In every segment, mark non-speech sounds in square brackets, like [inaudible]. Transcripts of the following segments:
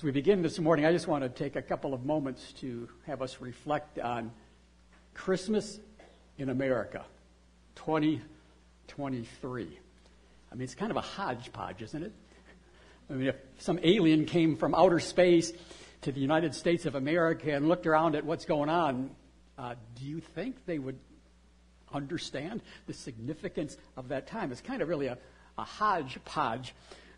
As we begin this morning, I just want to take a couple of moments to have us reflect on Christmas in America 2023. I mean, it's kind of a hodgepodge, isn't it? I mean, if some alien came from outer space to the United States of America and looked around at what's going on, uh, do you think they would understand the significance of that time? It's kind of really a, a hodgepodge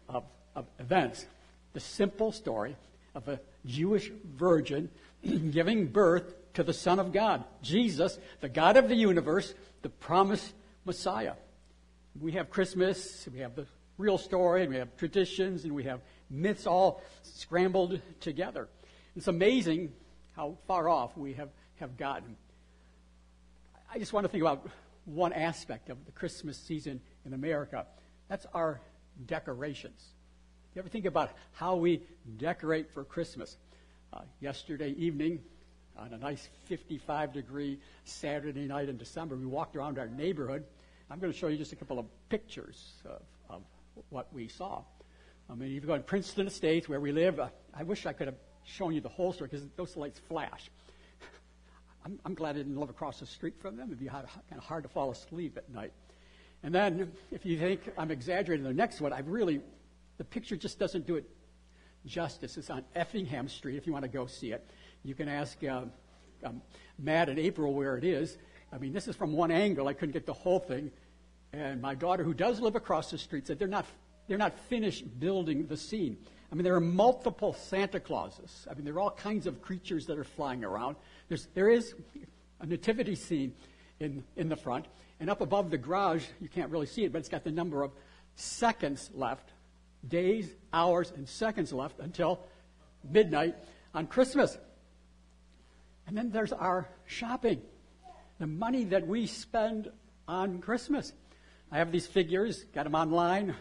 of, of events the simple story of a Jewish virgin [clears throat] giving birth to the Son of God, Jesus, the God of the universe, the promised Messiah. We have Christmas, we have the real story, and we have traditions, and we have myths all scrambled together. It's amazing how far off we have, have gotten. I just want to think about one aspect of the Christmas season in America. That's our decorations. You ever think about how we decorate for Christmas? Uh, yesterday evening, on a nice 55 degree Saturday night in December, we walked around our neighborhood. I'm going to show you just a couple of pictures of, of what we saw. I mean, if you go to Princeton Estates, where we live, uh, I wish I could have shown you the whole story because those lights flash. [laughs] I'm, I'm, glad I didn't live across the street from them. It'd be hard, kind of hard to fall asleep at night. And then, if you think I'm exaggerating, the next one, I've really the picture just doesn't do it justice. It's on Effingham Street if you want to go see it. You can ask uh, um, Matt and April where it is. I mean, this is from one angle. I couldn't get the whole thing. And my daughter, who does live across the street, said they're not, they're not finished building the scene. I mean, there are multiple Santa Clauses. I mean, there are all kinds of creatures that are flying around. There's, there is a nativity scene in, in the front. And up above the garage, you can't really see it, but it's got the number of seconds left days, hours, and seconds left until midnight on Christmas. And then there's our shopping, the money that we spend on Christmas. I have these figures, got them online.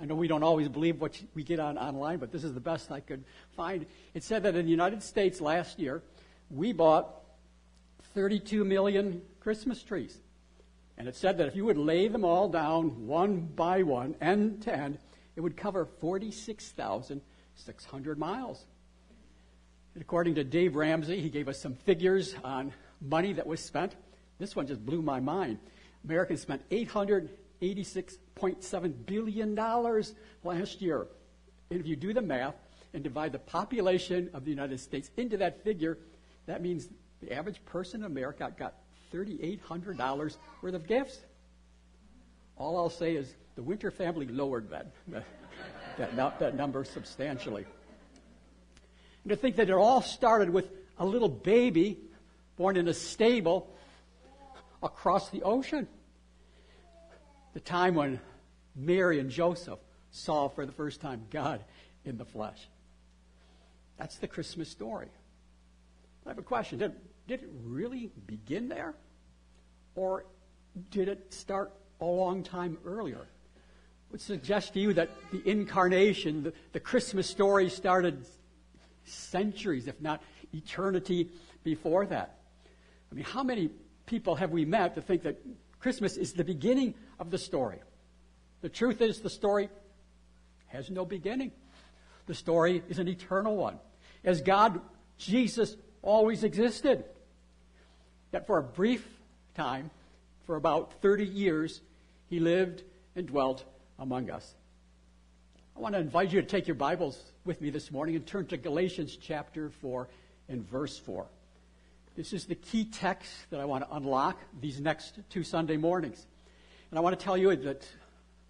I know we don't always believe what we get on online, but this is the best I could find. It said that in the United States last year, we bought 32 million Christmas trees. And it said that if you would lay them all down one by one, end to end, it would cover 46,600 miles. And according to Dave Ramsey, he gave us some figures on money that was spent. This one just blew my mind. Americans spent $886.7 billion last year. And if you do the math and divide the population of the United States into that figure, that means the average person in America got $3,800 worth of gifts. All I'll say is the Winter family lowered that, that, that number substantially. And to think that it all started with a little baby born in a stable across the ocean. The time when Mary and Joseph saw for the first time God in the flesh. That's the Christmas story. I have a question. Did, did it really begin there? Or did it start a long time earlier? Would suggest to you that the incarnation, the, the Christmas story started centuries, if not eternity before that. I mean, how many people have we met to think that Christmas is the beginning of the story? The truth is, the story has no beginning. The story is an eternal one. As God, Jesus, always existed. Yet for a brief time, for about 30 years, he lived and dwelt among us. I want to invite you to take your Bibles with me this morning and turn to Galatians chapter 4 and verse 4. This is the key text that I want to unlock these next two Sunday mornings. And I want to tell you that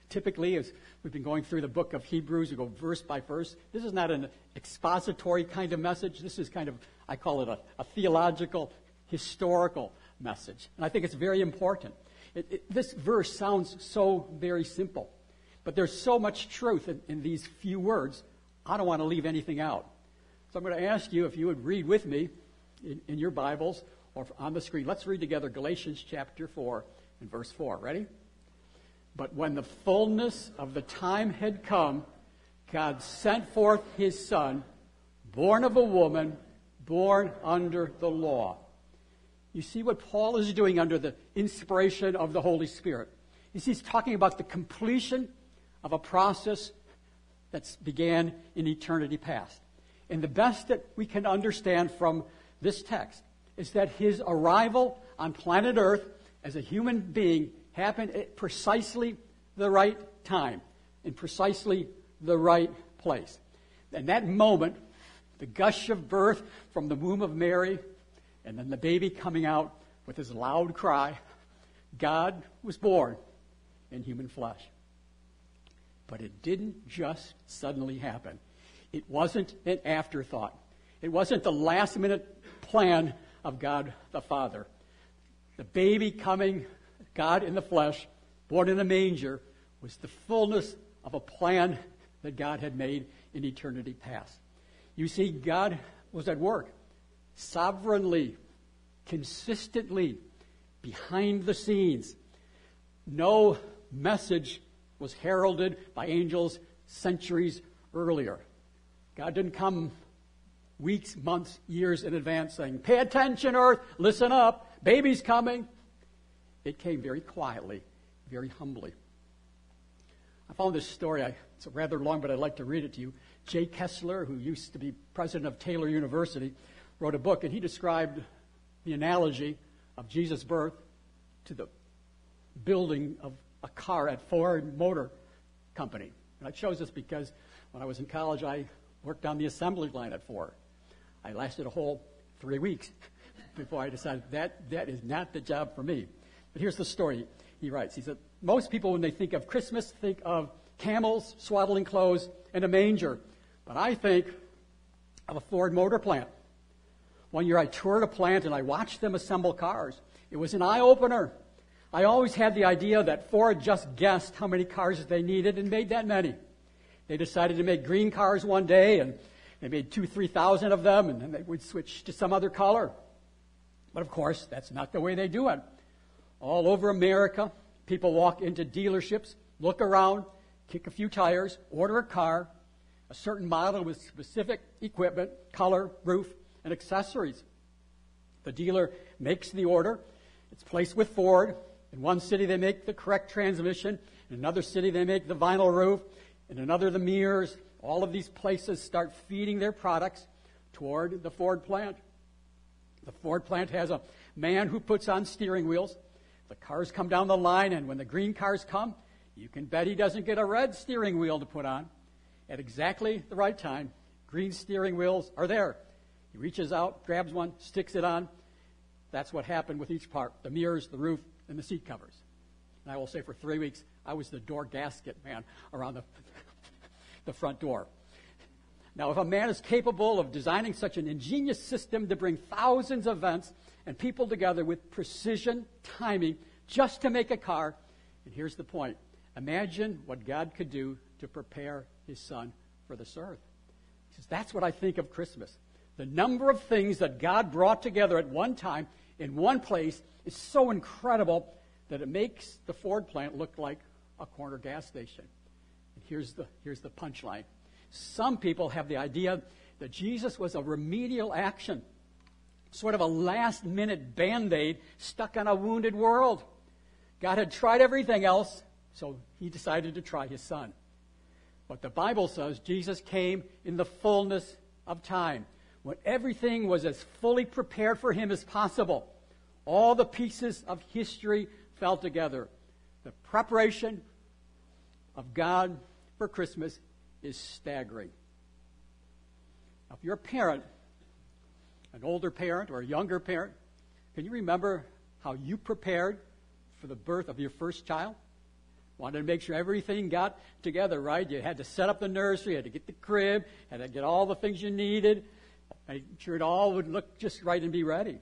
typically, as we've been going through the book of Hebrews, we go verse by verse. This is not an expository kind of message. This is kind of, I call it a, a theological, historical message. And I think it's very important. It, it, this verse sounds so very simple. But there's so much truth in, in these few words, I don't want to leave anything out. So I'm going to ask you if you would read with me in, in your Bibles or on the screen. Let's read together Galatians chapter 4 and verse 4. Ready? But when the fullness of the time had come, God sent forth his Son, born of a woman, born under the law. You see what Paul is doing under the inspiration of the Holy Spirit. He's talking about the completion of a process that began in eternity past. And the best that we can understand from this text is that his arrival on planet Earth as a human being happened at precisely the right time, in precisely the right place. And that moment, the gush of birth from the womb of Mary, and then the baby coming out with his loud cry, God was born in human flesh. But it didn't just suddenly happen. It wasn't an afterthought. It wasn't the last minute plan of God the Father. The baby coming, God in the flesh, born in a manger, was the fullness of a plan that God had made in eternity past. You see, God was at work sovereignly, consistently, behind the scenes. No message was heralded by angels centuries earlier. God didn't come weeks, months, years in advance saying, Pay attention, earth, listen up, baby's coming. It came very quietly, very humbly. I found this story, it's rather long, but I'd like to read it to you. Jay Kessler, who used to be president of Taylor University, wrote a book, and he described the analogy of Jesus' birth to the building of a car at Ford Motor Company. And I chose this because when I was in college, I worked on the assembly line at Ford. I lasted a whole three weeks [laughs] before I decided that that is not the job for me. But here's the story he writes. He said, Most people, when they think of Christmas, think of camels, swaddling clothes, and a manger. But I think of a Ford motor plant. One year I toured a plant and I watched them assemble cars. It was an eye opener. I always had the idea that Ford just guessed how many cars they needed and made that many. They decided to make green cars one day and they made two, three thousand of them and then they would switch to some other color. But of course, that's not the way they do it. All over America, people walk into dealerships, look around, kick a few tires, order a car, a certain model with specific equipment, color, roof, and accessories. The dealer makes the order. It's placed with Ford. In one city, they make the correct transmission. In another city, they make the vinyl roof. In another, the mirrors. All of these places start feeding their products toward the Ford plant. The Ford plant has a man who puts on steering wheels. The cars come down the line, and when the green cars come, you can bet he doesn't get a red steering wheel to put on. At exactly the right time, green steering wheels are there. He reaches out, grabs one, sticks it on. That's what happened with each part the mirrors, the roof, and the seat covers. And I will say for three weeks, I was the door gasket man around the, the front door. Now, if a man is capable of designing such an ingenious system to bring thousands of events and people together with precision, timing, just to make a car, and here's the point imagine what God could do to prepare his son for this earth. He says, That's what I think of Christmas. The number of things that God brought together at one time in one place is so incredible that it makes the Ford plant look like a corner gas station. And here's the, here's the punchline. Some people have the idea that Jesus was a remedial action, sort of a last minute band aid stuck on a wounded world. God had tried everything else, so he decided to try his son. But the Bible says Jesus came in the fullness of time, when everything was as fully prepared for him as possible. All the pieces of history fell together. The preparation of God for Christmas is staggering. Now, if you're a parent, an older parent or a younger parent, can you remember how you prepared for the birth of your first child? Wanted to make sure everything got together, right? You had to set up the nursery, you had to get the crib, had to get all the things you needed, make sure it all would look just right and be ready.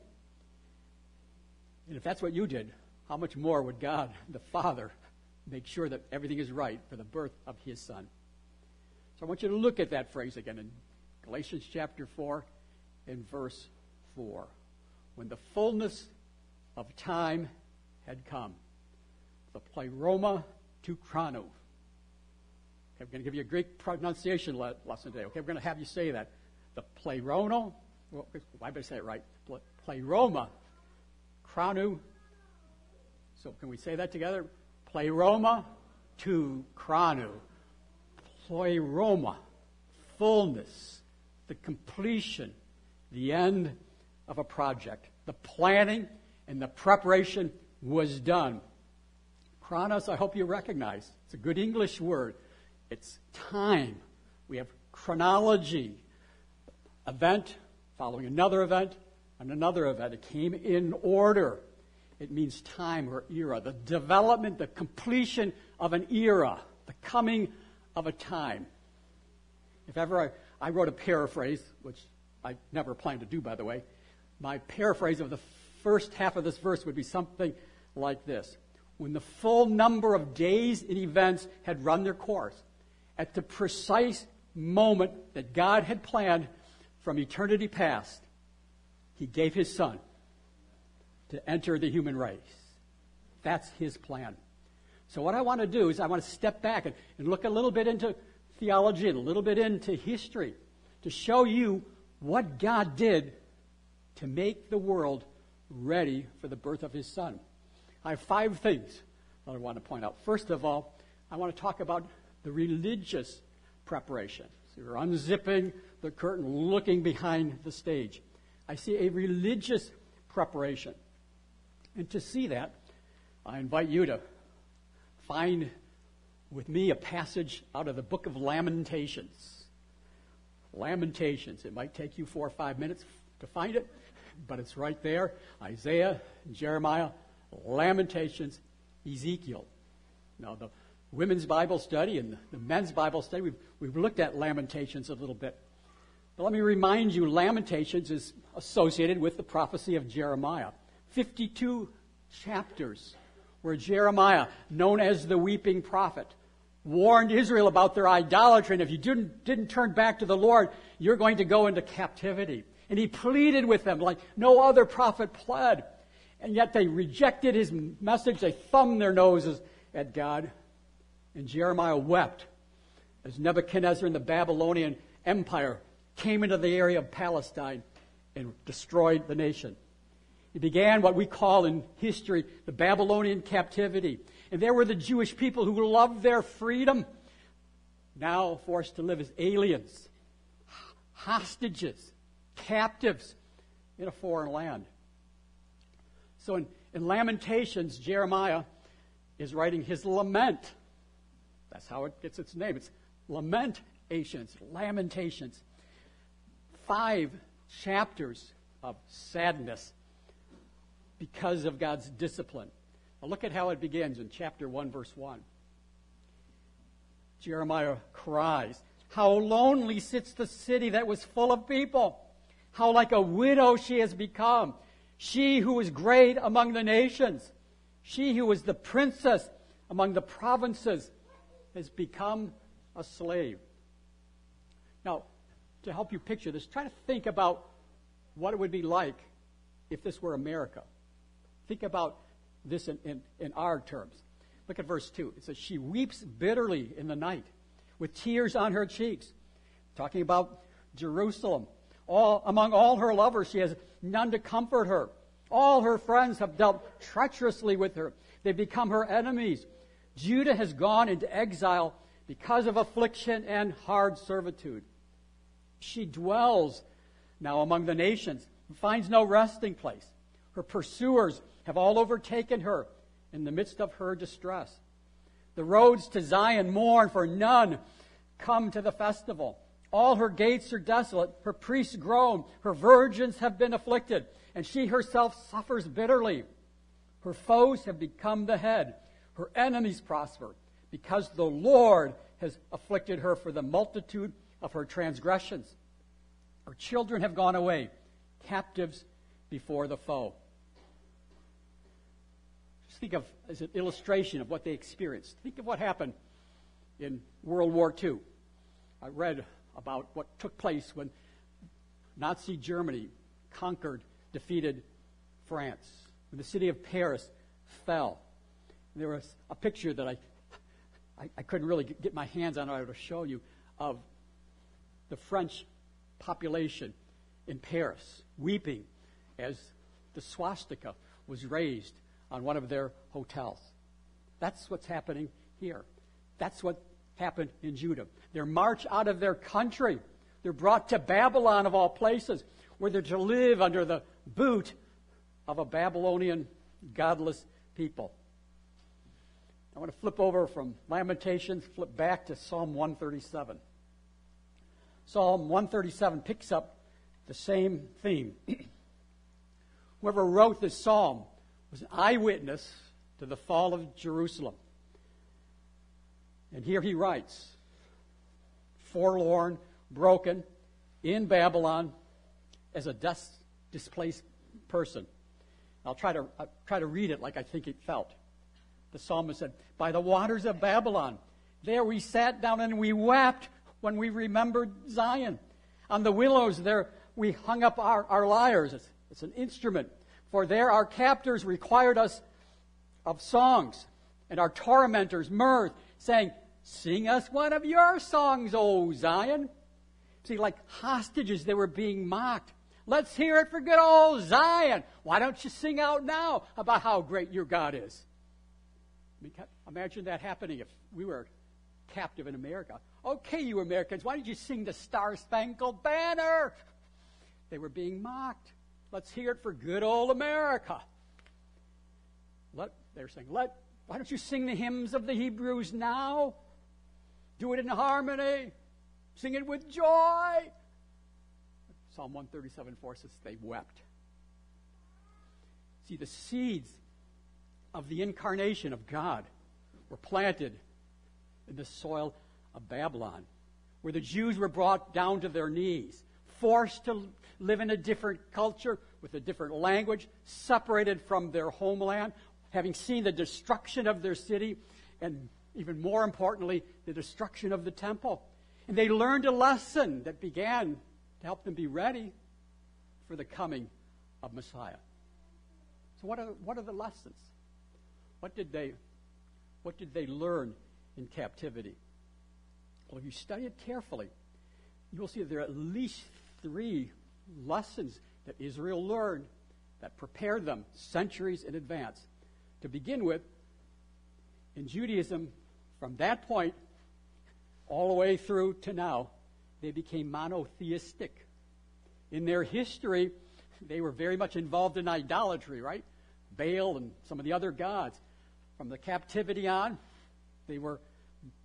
And if that's what you did, how much more would God, the Father, make sure that everything is right for the birth of His Son? So I want you to look at that phrase again in Galatians chapter 4 and verse 4. When the fullness of time had come, the pleroma to chrono. Okay, I'm going to give you a Greek pronunciation le- lesson today. Okay, we're going to have you say that. The pleroma, why did I say it right? Pleroma Kranu. So can we say that together? Pleroma to kranu. Pleroma. Fullness. the completion, the end of a project. The planning and the preparation was done. Chronos, I hope you recognize. It's a good English word. It's time. We have chronology. Event following another event and another event. It came in order. It means time or era. The development, the completion of an era. The coming of a time. If ever I, I wrote a paraphrase, which I never plan to do, by the way, my paraphrase of the first half of this verse would be something like this. When the full number of days and events had run their course, at the precise moment that God had planned from eternity past, He gave His Son to enter the human race. That's His plan. So, what I want to do is I want to step back and, and look a little bit into theology and a little bit into history to show you what God did to make the world ready for the birth of his son. I have five things that I want to point out. First of all, I want to talk about the religious preparation. So you're unzipping the curtain, looking behind the stage. I see a religious preparation. And to see that, I invite you to find with me a passage out of the book of Lamentations. Lamentations. It might take you four or five minutes to find it, but it's right there. Isaiah, Jeremiah, Lamentations, Ezekiel. Now, the women's Bible study and the men's Bible study, we've, we've looked at Lamentations a little bit. But let me remind you, Lamentations is associated with the prophecy of Jeremiah. 52 chapters where Jeremiah, known as the weeping prophet, warned Israel about their idolatry, and if you didn't, didn't turn back to the Lord, you're going to go into captivity. And he pleaded with them like no other prophet pled. And yet they rejected his message. They thumbed their noses at God. And Jeremiah wept as Nebuchadnezzar and the Babylonian Empire came into the area of Palestine and destroyed the nation. It began what we call in history the Babylonian captivity. And there were the Jewish people who loved their freedom, now forced to live as aliens, hostages, captives in a foreign land. So in, in Lamentations, Jeremiah is writing his lament. That's how it gets its name. It's lamentations, lamentations. Five chapters of sadness because of God's discipline. Now look at how it begins in chapter 1, verse 1. Jeremiah cries, How lonely sits the city that was full of people! How like a widow she has become! She who was great among the nations, she who was the princess among the provinces, has become a slave. Now, to help you picture this, try to think about what it would be like if this were America. Think about this in, in, in our terms. Look at verse 2. It says, She weeps bitterly in the night with tears on her cheeks. Talking about Jerusalem. All, among all her lovers, she has none to comfort her. All her friends have dealt treacherously with her. They've become her enemies. Judah has gone into exile because of affliction and hard servitude. She dwells now among the nations, finds no resting place. Her pursuers have all overtaken her in the midst of her distress. The roads to Zion mourn, for none come to the festival. All her gates are desolate. Her priests groan. Her virgins have been afflicted, and she herself suffers bitterly. Her foes have become the head. Her enemies prosper, because the Lord has afflicted her for the multitude of her transgressions. Her children have gone away, captives before the foe Just think of as an illustration of what they experienced. Think of what happened in World War II. I read about what took place when Nazi Germany conquered, defeated France, when the city of Paris fell. There was a picture that I, I, I couldn't really get my hands on. I would show you of the French population in Paris weeping as the swastika was raised on one of their hotels. That's what's happening here. That's what happened in Judah. They're marched out of their country, They're brought to Babylon, of all places, where they're to live under the boot of a Babylonian godless people. I want to flip over from Lamentations, flip back to Psalm 137. Psalm 137 picks up the same theme. [clears throat] Whoever wrote this psalm was an eyewitness to the fall of Jerusalem. And here he writes forlorn, broken, in Babylon as a dis- displaced person. I'll try to, I'll try to read it like I think it felt. The psalmist said, By the waters of Babylon, there we sat down and we wept when we remembered Zion. On the willows there we hung up our, our lyres. It's, it's an instrument. For there our captors required us of songs, and our tormentors mirth, saying, Sing us one of your songs, O Zion. See, like hostages, they were being mocked. Let's hear it for good old Zion. Why don't you sing out now about how great your God is? Imagine that happening if we were captive in America. Okay, you Americans, why did you sing the Star Spangled Banner? They were being mocked. Let's hear it for good old America. Let, they're saying, let, why don't you sing the hymns of the Hebrews now? Do it in harmony. Sing it with joy. Psalm 137 4 says they wept. See, the seeds of the incarnation of God were planted in the soil of Babylon, where the Jews were brought down to their knees, forced to live in a different culture with a different language, separated from their homeland, having seen the destruction of their city, and even more importantly, the destruction of the temple. And they learned a lesson that began to help them be ready for the coming of Messiah. So, what are, what are the lessons? What did they, what did they learn in captivity? Well, if you study it carefully, you will see that there are at least three lessons that Israel learned that prepared them centuries in advance. To begin with, in Judaism, from that point all the way through to now, they became monotheistic. In their history, they were very much involved in idolatry, right? Baal and some of the other gods. From the captivity on, they were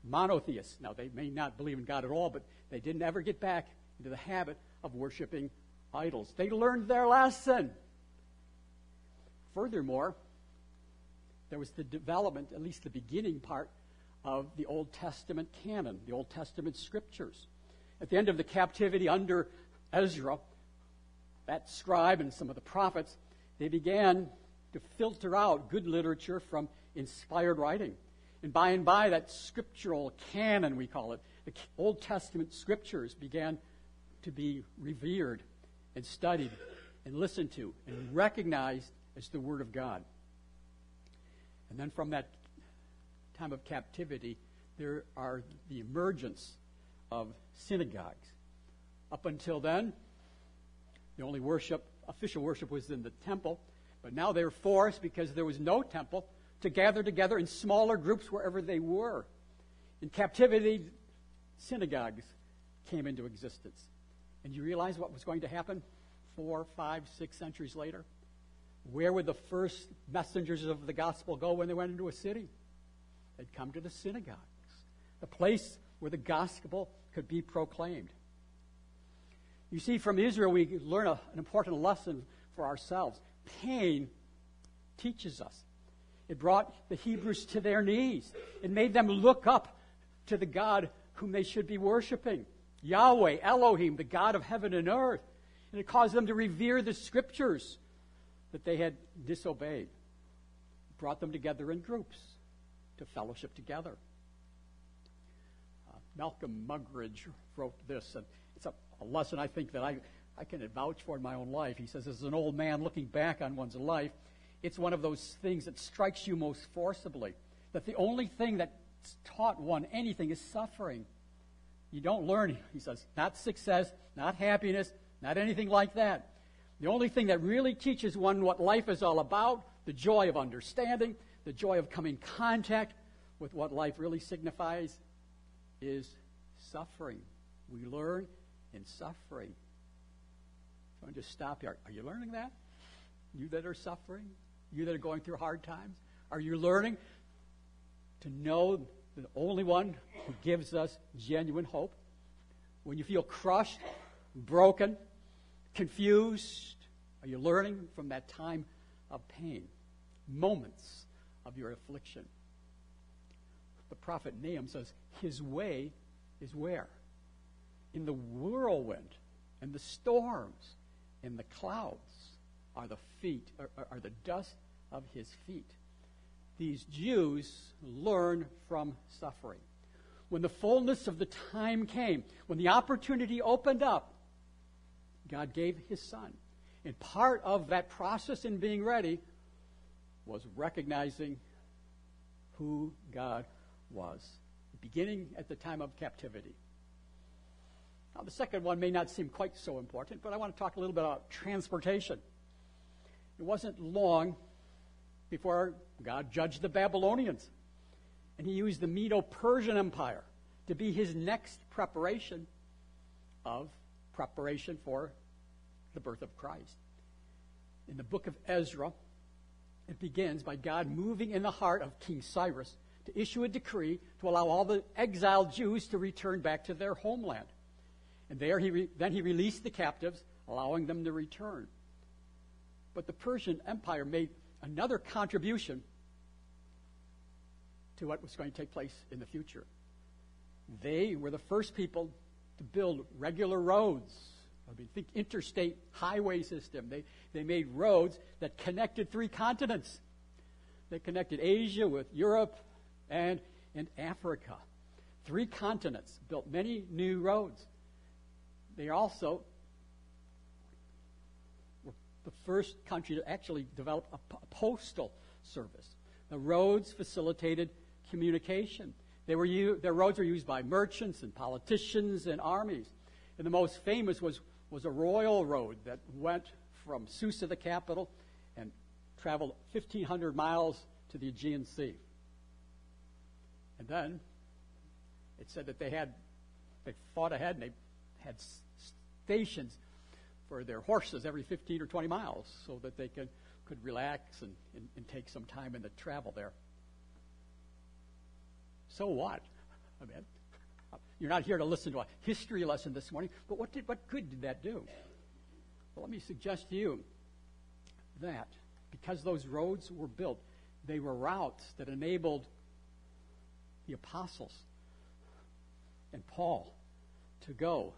monotheists. Now, they may not believe in God at all, but they didn't ever get back into the habit of worshiping idols. They learned their lesson. Furthermore, there was the development, at least the beginning part, of the Old Testament canon, the Old Testament scriptures. At the end of the captivity under Ezra, that scribe and some of the prophets, they began to filter out good literature from inspired writing. And by and by, that scriptural canon, we call it, the Old Testament scriptures began to be revered and studied and listened to and recognized as the Word of God. And then from that time of captivity, there are the emergence of synagogues. Up until then, the only worship, official worship, was in the temple. But now they're forced, because there was no temple, to gather together in smaller groups wherever they were. In captivity, synagogues came into existence. And you realize what was going to happen four, five, six centuries later? Where would the first messengers of the gospel go when they went into a city? They'd come to the synagogues, the place where the gospel could be proclaimed. You see, from Israel, we learn a, an important lesson for ourselves. Pain teaches us. It brought the Hebrews to their knees. It made them look up to the God whom they should be worshiping Yahweh, Elohim, the God of heaven and earth. And it caused them to revere the scriptures that they had disobeyed. It brought them together in groups to fellowship together. Uh, Malcolm Muggeridge wrote this, and it's a, a lesson I think that I, I can vouch for in my own life. He says, as an old man looking back on one's life, it's one of those things that strikes you most forcibly. That the only thing that's taught one anything is suffering. You don't learn, he says, not success, not happiness, not anything like that. The only thing that really teaches one what life is all about, the joy of understanding, the joy of coming in contact with what life really signifies, is suffering. We learn in suffering. So I just stop here. Are you learning that? You that are suffering? You that are going through hard times? Are you learning to know the only one who gives us genuine hope? When you feel crushed, broken, confused, are you learning from that time of pain? Moments of your affliction. The prophet Nahum says, His way is where? In the whirlwind and the storms and the clouds are the feet, are, are the dust of his feet. These Jews learn from suffering. When the fullness of the time came, when the opportunity opened up, God gave his son. And part of that process in being ready was recognizing who God was, beginning at the time of captivity. Now, the second one may not seem quite so important, but I want to talk a little bit about transportation. It wasn't long before God judged the Babylonians, and he used the Medo Persian Empire to be his next preparation of preparation for the birth of Christ. In the book of Ezra, it begins by God moving in the heart of King Cyrus to issue a decree to allow all the exiled Jews to return back to their homeland. And there he re- then he released the captives, allowing them to return. But the Persian Empire made another contribution to what was going to take place in the future. They were the first people to build regular roads. I mean, think interstate highway system. They, they made roads that connected three continents. They connected Asia with Europe and, and Africa. Three continents built many new roads. They also the first country to actually develop a, p- postal service. The roads facilitated communication. They were u- their roads were used by merchants and politicians and armies. And the most famous was, was a royal road that went from Susa, the capital, and traveled 1,500 miles to the Aegean Sea. And then it said that they had, they fought ahead and they had stations for their horses every 15 or 20 miles so that they could, could relax and, and, and take some time in the travel there. So what? I mean, you're not here to listen to a history lesson this morning, but what, did, what good did that do? Well, let me suggest to you that because those roads were built, they were routes that enabled the apostles and Paul to go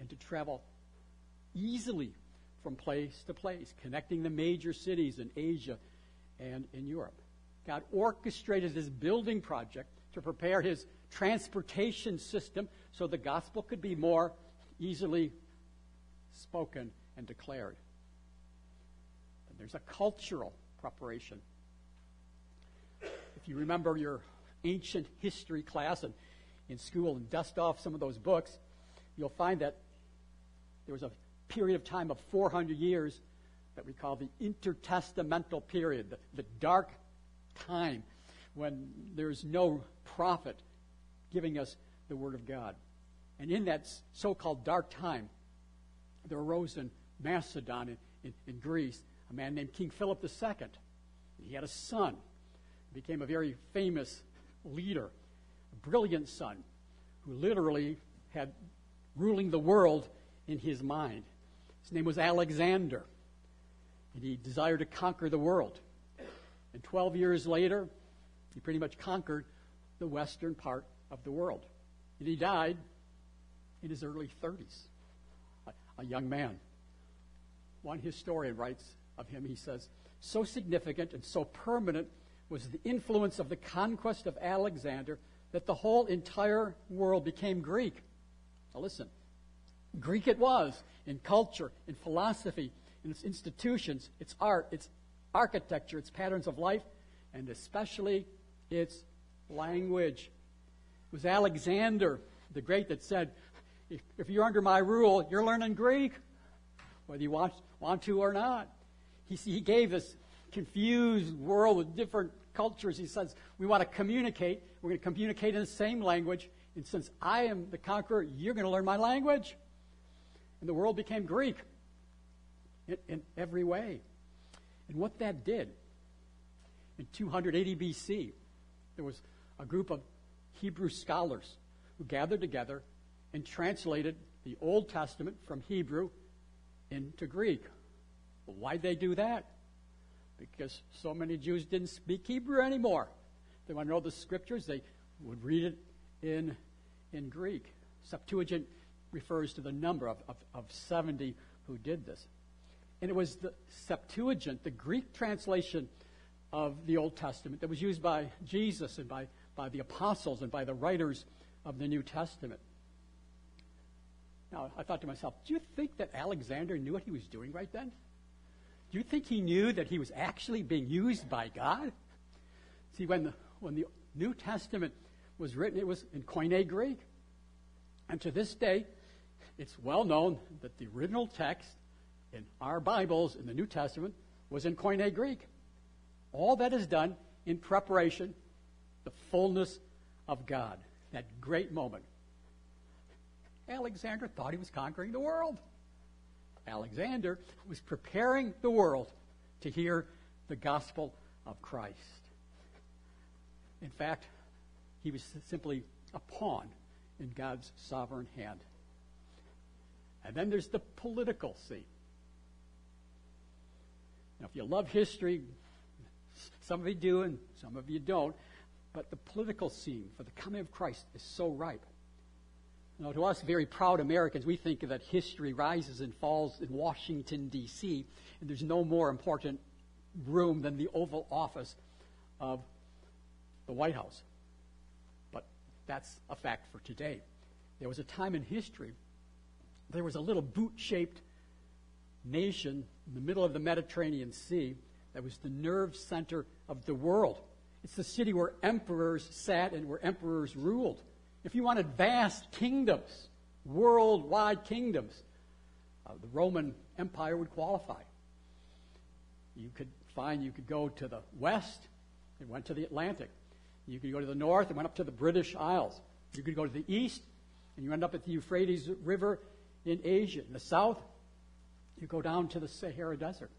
and to travel easily from place to place, connecting the major cities in Asia and in Europe. God orchestrated this building project to prepare his transportation system so the gospel could be more easily spoken and declared. And there's a cultural preparation. If you remember your ancient history class and in school and dust off some of those books, you'll find that there was a period of time of 400 years that we call the intertestamental period, the, the dark time when there's no prophet giving us the Word of God. And in that so called dark time, there arose in Macedon, in, in, in, Greece, a man named King Philip II. He had a son, became a very famous leader, a brilliant son, who literally had ruling the world in his mind. His name was Alexander, and he desired to conquer the world. And 12 years later, he pretty much conquered the western part of the world. And he died in his early 30s, a, young man. One historian writes of him, he says, so significant and so permanent was the influence of the conquest of Alexander that the whole entire world became Greek. Now listen, Greek it was in culture, in philosophy, in its institutions, its art, its architecture, its patterns of life, and especially its language. It was Alexander the Great that said, if, if you're under my rule, you're learning Greek, whether you want, want to or not. He, he gave this confused world with different cultures. He says, we want to communicate. We're going to communicate in the same language. And since I am the conqueror, you're going to learn my language. And the world became Greek in, in every way. And what that did, in 280 BC, there was a group of Hebrew scholars who gathered together and translated the Old Testament from Hebrew into Greek. Well, why'd they do that? Because so many Jews didn't speak Hebrew anymore. They want to know the scriptures, they would read it in, in Greek. Septuagint refers to the number of, of, of 70 who did this. And it was the Septuagint, the Greek translation of the Old Testament, that was used by Jesus and by, by the apostles and by the writers of the New Testament. Now, I thought to myself, do you think that Alexander knew what he was doing right then? Do you think he knew that he was actually being used by God? See, when the, when the New Testament was written, it was in Koine Greek. And to this day, it's well known that the original text in our Bibles in the New Testament was in Koine Greek. All that is done in preparation, the fullness of God, that great moment. Alexander thought he was conquering the world. Alexander was preparing the world to hear the gospel of Christ. In fact, he was simply a pawn in God's sovereign hand. And then there's the political scene. Now, if you love history, some of you do and some of you don't, but the political scene for the coming of Christ is so ripe. Know, to us, very proud Americans, we think that history rises and falls in Washington, D.C., and there's no more important room than the Oval Office of the White House. But that's a fact for today. There was a time in history, there was a little boot shaped nation in the middle of the Mediterranean Sea that was the nerve center of the world. It's the city where emperors sat and where emperors ruled. If you wanted vast kingdoms, worldwide kingdoms, uh, the Roman Empire would qualify. You could find you could go to the west it went to the Atlantic. You could go to the north and went up to the British Isles. You could go to the east and you end up at the Euphrates River in Asia. In the south, you go down to the Sahara Desert.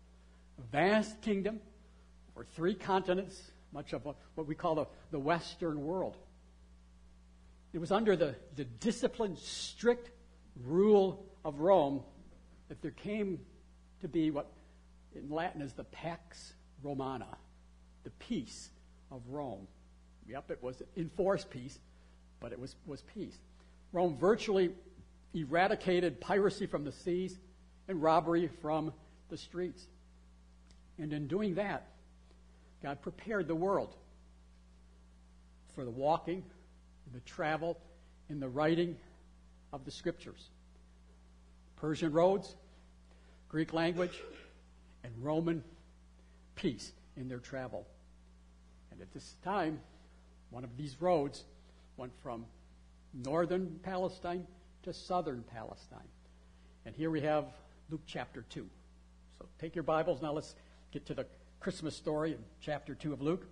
A vast kingdom or three continents, much of what we call the, the Western world. It was under the, the disciplined, strict rule of Rome that there came to be what in Latin is the Pax Romana, the peace of Rome. Yep, it was enforced peace, but it was, was peace. Rome virtually eradicated piracy from the seas and robbery from the streets. And in doing that, God prepared the world for the walking, the travel, and the writing of the scriptures. Persian roads, Greek language, and Roman peace in their travel. And at this time, one of these roads went from northern Palestine to southern Palestine. And here we have Luke chapter 2. So take your Bibles. Now let's get to the Christmas story in chapter 2 of Luke.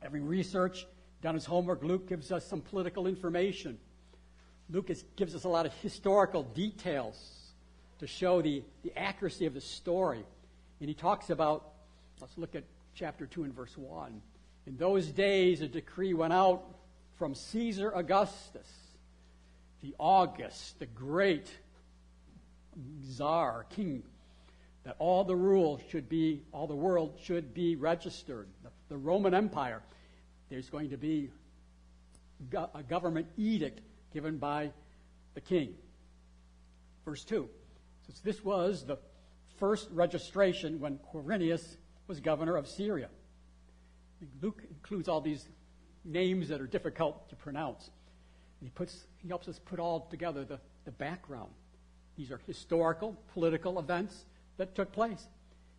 Having research, done his homework, Luke gives us some political information. Luke is, gives us a lot of historical details to show the, the accuracy of the story. And he talks about, let's look at chapter 2 and verse 1. In those days, a decree went out from Caesar Augustus, the August, the great czar, king, that all the rules should be, all the world should be registered. The, the Roman Empire, there's going to be go- a government edict given by the king. Verse 2. Since this was the first registration when Quirinius was governor of Syria. Luke includes all these names that are difficult to pronounce. He, puts, he helps us put all together the, the background. These are historical, political events that took place,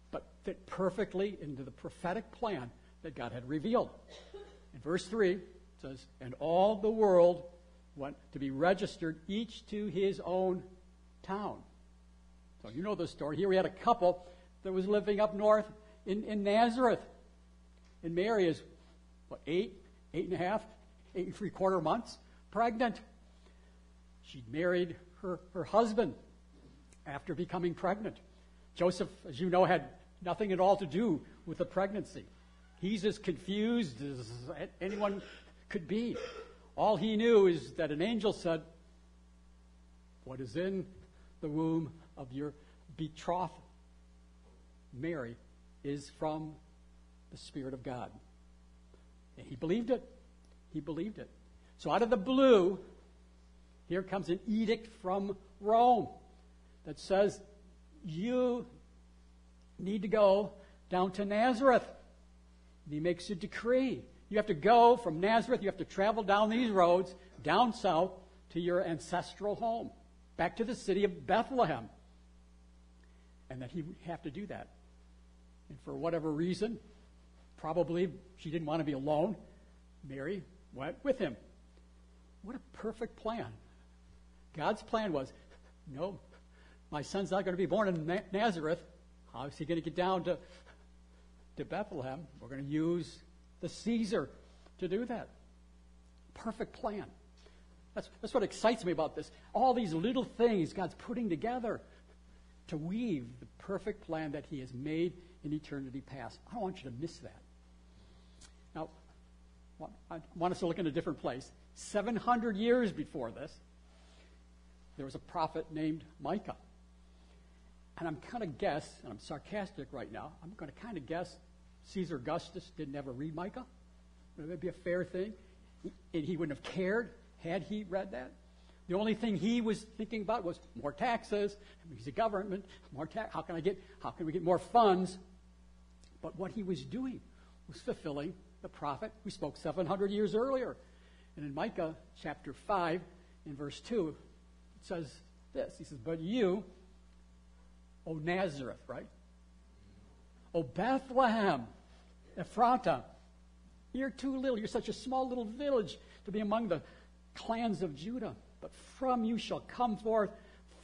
but fit perfectly into the prophetic plan that God had revealed. In verse 3, it says, And all the world went to be registered, each to his own town. So you know the story. Here we had a couple that was living up north in, in Nazareth. And Mary is, what, eight, eight and a half, eight and three quarter months pregnant. She'd married her, her husband after becoming pregnant. Joseph, as you know, had nothing at all to do with the pregnancy. He's as confused as anyone could be. All he knew is that an angel said, What is in the womb of your betrothed Mary is from the Spirit of God. And he believed it. He believed it. So out of the blue, here comes an edict from Rome that says, You need to go down to Nazareth. And he makes a decree. You have to go from Nazareth, you have to travel down these roads, down south, to your ancestral home, back to the city of Bethlehem. And that he would have to do that. And for whatever reason, probably she didn't want to be alone, Mary went with him. What a perfect plan. God's plan was no, my son's not going to be born in Nazareth. How is he going to get down to, to Bethlehem? We're going to use the Caesar to do that. Perfect plan. That's, that's what excites me about this. All these little things God's putting together to weave the perfect plan that He has made in eternity past. I don't want you to miss that. Now, I want us to look in a different place. 700 years before this, there was a prophet named Micah. And I'm kind of guess, and I'm sarcastic right now, I'm going to kind of guess Caesar Augustus didn't ever read Micah. Would that be a fair thing? And he wouldn't have cared had he read that. The only thing he was thinking about was more taxes. He's a government. More tax. How can I get? How can we get more funds? But what he was doing was fulfilling the prophet who spoke 700 years earlier. And in Micah chapter 5, in verse 2, it says this He says, But you, O Nazareth, right? O Bethlehem, Ephrata, you're too little. You're such a small little village to be among the clans of Judah. But from you shall come forth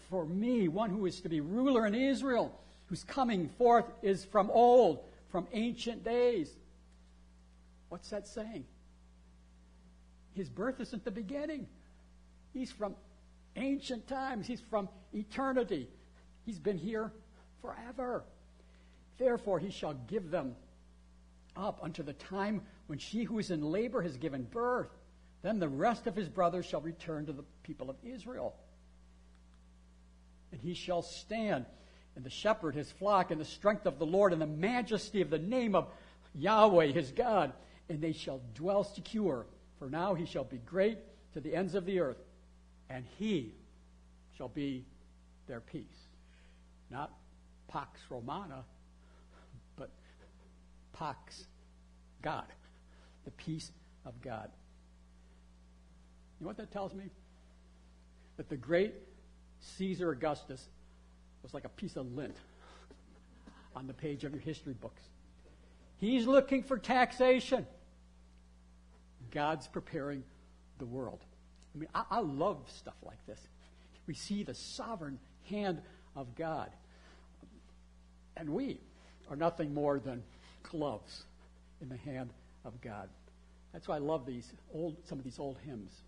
for me one who is to be ruler in Israel, whose coming forth is from old, from ancient days. What's that saying? His birth isn't the beginning. He's from ancient times. He's from eternity. He's been here forever. Therefore, he shall give them up unto the time when she who is in labor has given birth. Then the rest of his brothers shall return to the people of Israel. And he shall stand, and the shepherd his flock, in the strength of the Lord, and the majesty of the name of Yahweh his God, and they shall dwell secure. For now he shall be great to the ends of the earth, and he shall be their peace. Not Pax Romana, but Pax God, the peace of God. You know what that tells me? That the great Caesar Augustus was like a piece of lint on the page of your history books. He's looking for taxation. God's preparing the world. I mean, I, I love stuff like this. We see the sovereign hand of God. And we are nothing more than gloves in the hand of God. That's why I love these old, some of these old hymns.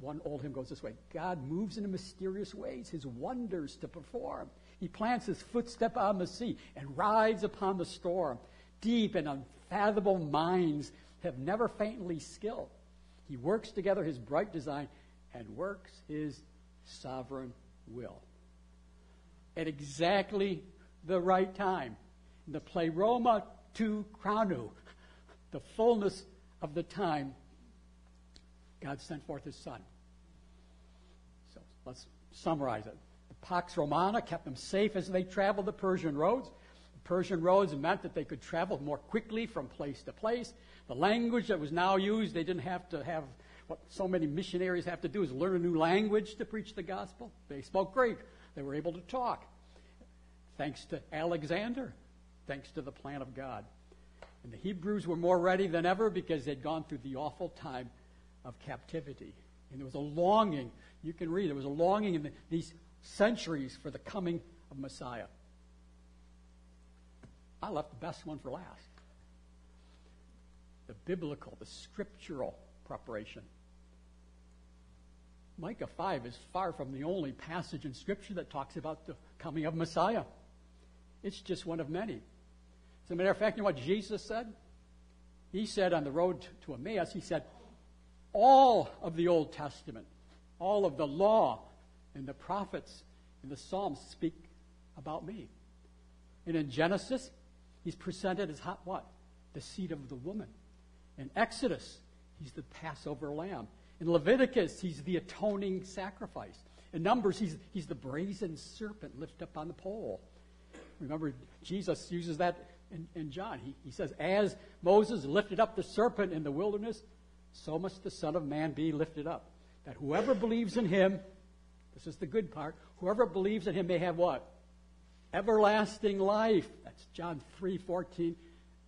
One old hymn goes this way God moves in mysterious ways, his wonders to perform. He plants his footstep on the sea and rides upon the storm. Deep and unfathomable minds have never faintly skilled. He works together his bright design and works his sovereign will. At exactly the right time, the pleroma to chronou, the fullness of the time, God sent forth his son. So let's summarize it. The Pax Romana kept them safe as they traveled the Persian roads. The Persian roads meant that they could travel more quickly from place to place. The language that was now used, they didn't have to have what so many missionaries have to do is learn a new language to preach the gospel. They spoke Greek. They were able to talk. Thanks to Alexander, thanks to the plan of God. And the Hebrews were more ready than ever because they'd gone through the awful time of captivity. And there was a longing, you can read, there was a longing in the, these centuries for the coming of Messiah. I left the best one for last the biblical, the scriptural preparation. Micah 5 is far from the only passage in Scripture that talks about the coming of Messiah. It's just one of many. As a matter of fact, you know what Jesus said? He said on the road to Emmaus, he said, all of the Old Testament, all of the law and the prophets and the Psalms speak about me. And in Genesis, he's presented as what? The seed of the woman. In Exodus, he's the Passover lamb. In Leviticus, he's the atoning sacrifice. In Numbers, he's, he's the brazen serpent lifted up on the pole. Remember, Jesus uses that in, in John. He, he says, As Moses lifted up the serpent in the wilderness, so must the Son of Man be lifted up. That whoever believes in him, this is the good part, whoever believes in him may have what? Everlasting life. That's John 3 14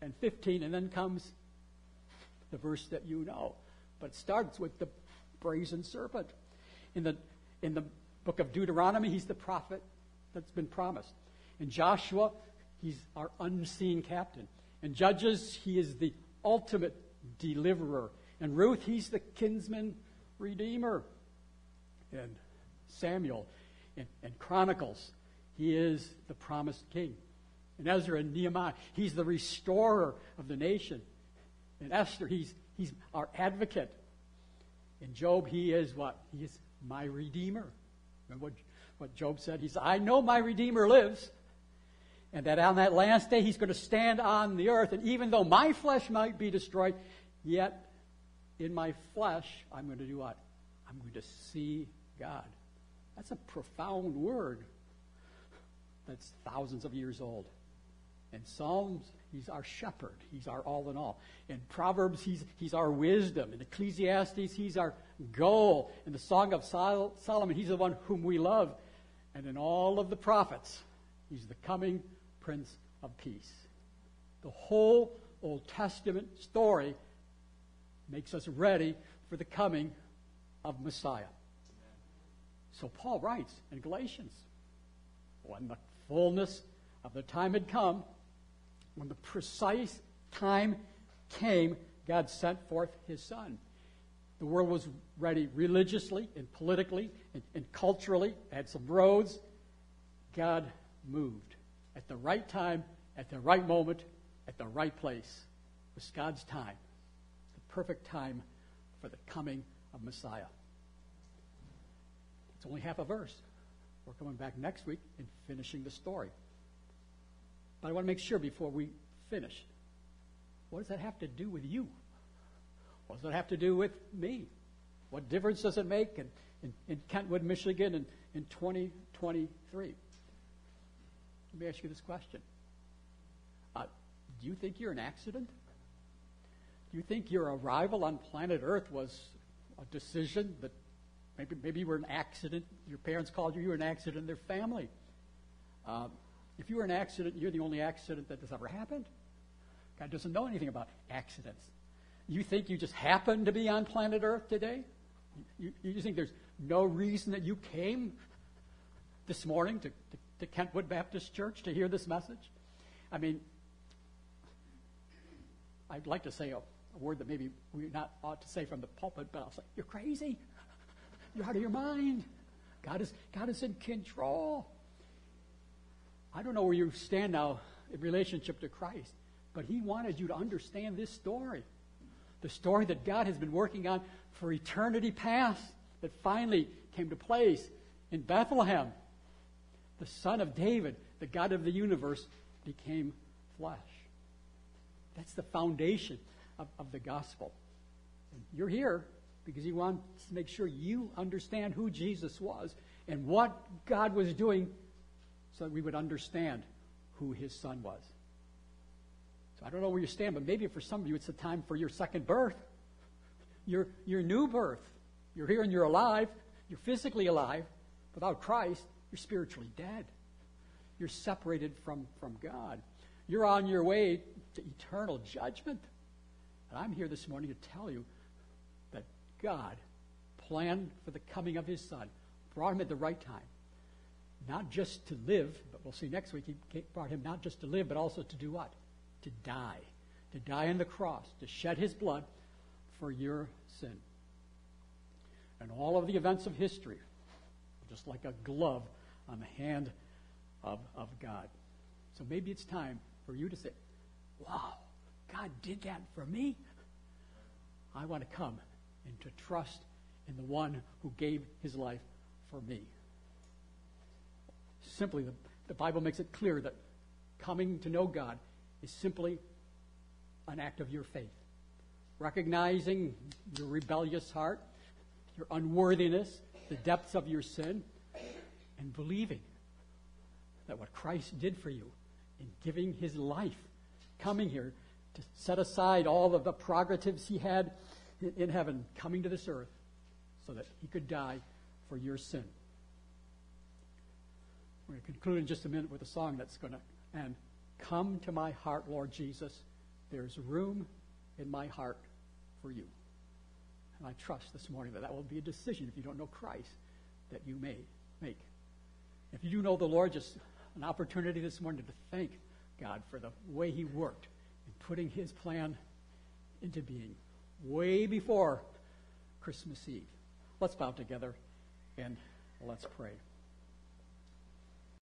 and 15. And then comes the verse that you know. But it starts with the brazen serpent. In the, in the book of Deuteronomy, he's the prophet that's been promised. In Joshua, he's our unseen captain. In Judges, he is the ultimate deliverer. In Ruth, he's the kinsman redeemer. In Samuel, in, in Chronicles, he is the promised king. In Ezra and Nehemiah, he's the restorer of the nation. In Esther, he's, he's our advocate. In Job, he is what? He is my redeemer. Remember what, what Job said? He said, I know my redeemer lives, and that on that last day he's going to stand on the earth, and even though my flesh might be destroyed, yet in my flesh I'm going to do what? I'm going to see God. That's a profound word that's thousands of years old. In Psalms, he's our shepherd. He's our all in all. In Proverbs, he's, he's our wisdom. In Ecclesiastes, he's our goal. In the Song of Sol- Solomon, he's the one whom we love. And in all of the prophets, he's the coming Prince of Peace. The whole Old Testament story makes us ready for the coming of Messiah. So Paul writes in Galatians, when the fullness of the time had come, when the precise time came, God sent forth his son. The world was ready religiously and politically and, and culturally, had some roads. God moved at the right time, at the right moment, at the right place. It was God's time, the perfect time for the coming of Messiah. It's only half a verse. We're coming back next week and finishing the story. But I want to make sure before we finish what does that have to do with you? What does that have to do with me? What difference does it make in, in, in Kentwood, Michigan in, in 2023? Let me ask you this question uh, Do you think you're an accident? Do you think your arrival on planet Earth was a decision that maybe, maybe you were an accident? Your parents called you, you were an accident in their family. Uh, if you were an accident, you're the only accident that has ever happened. God doesn't know anything about accidents. You think you just happen to be on planet Earth today? You, you think there's no reason that you came this morning to, to, to Kentwood Baptist Church to hear this message? I mean, I'd like to say a, a word that maybe we not ought to say from the pulpit, but I'll say, you're crazy. You're out of your mind. God is, God is in control. I don't know where you stand now in relationship to Christ, but He wanted you to understand this story. The story that God has been working on for eternity past that finally came to place in Bethlehem. The Son of David, the God of the universe, became flesh. That's the foundation of, of the gospel. And you're here because He wants to make sure you understand who Jesus was and what God was doing so that we would understand who his son was. So I don't know where you stand, but maybe for some of you it's the time for your second birth, your, your new birth. You're here and you're alive, you're physically alive. Without Christ, you're spiritually dead. You're separated from, from God. You're on your way to eternal judgment. And I'm here this morning to tell you that God planned for the coming of his son, brought him at the right time not just to live, but we'll see next week, he brought him not just to live, but also to do what? To die. To die on the cross, to shed his blood for your sin. and all of the events of history, just like a glove on the hand of, of God. So maybe it's time for you to say, Wow, God did that for me. I want to come and to trust in the one who gave his life for me. Simply, the, the Bible makes it clear that coming to know God is simply an act of your faith. Recognizing your rebellious heart, your unworthiness, the depths of your sin, and believing that what Christ did for you in giving his life, coming here to set aside all of the prerogatives he had in heaven, coming to this earth so that he could die for your sin. We're going to conclude in just a minute with a song that's going to end. Come to my heart, Lord Jesus. There's room in my heart for you. And I trust this morning that that will be a decision if you don't know Christ that you may make. If you do know the Lord, just an opportunity this morning to thank God for the way He worked in putting His plan into being way before Christmas Eve. Let's bow together and let's pray.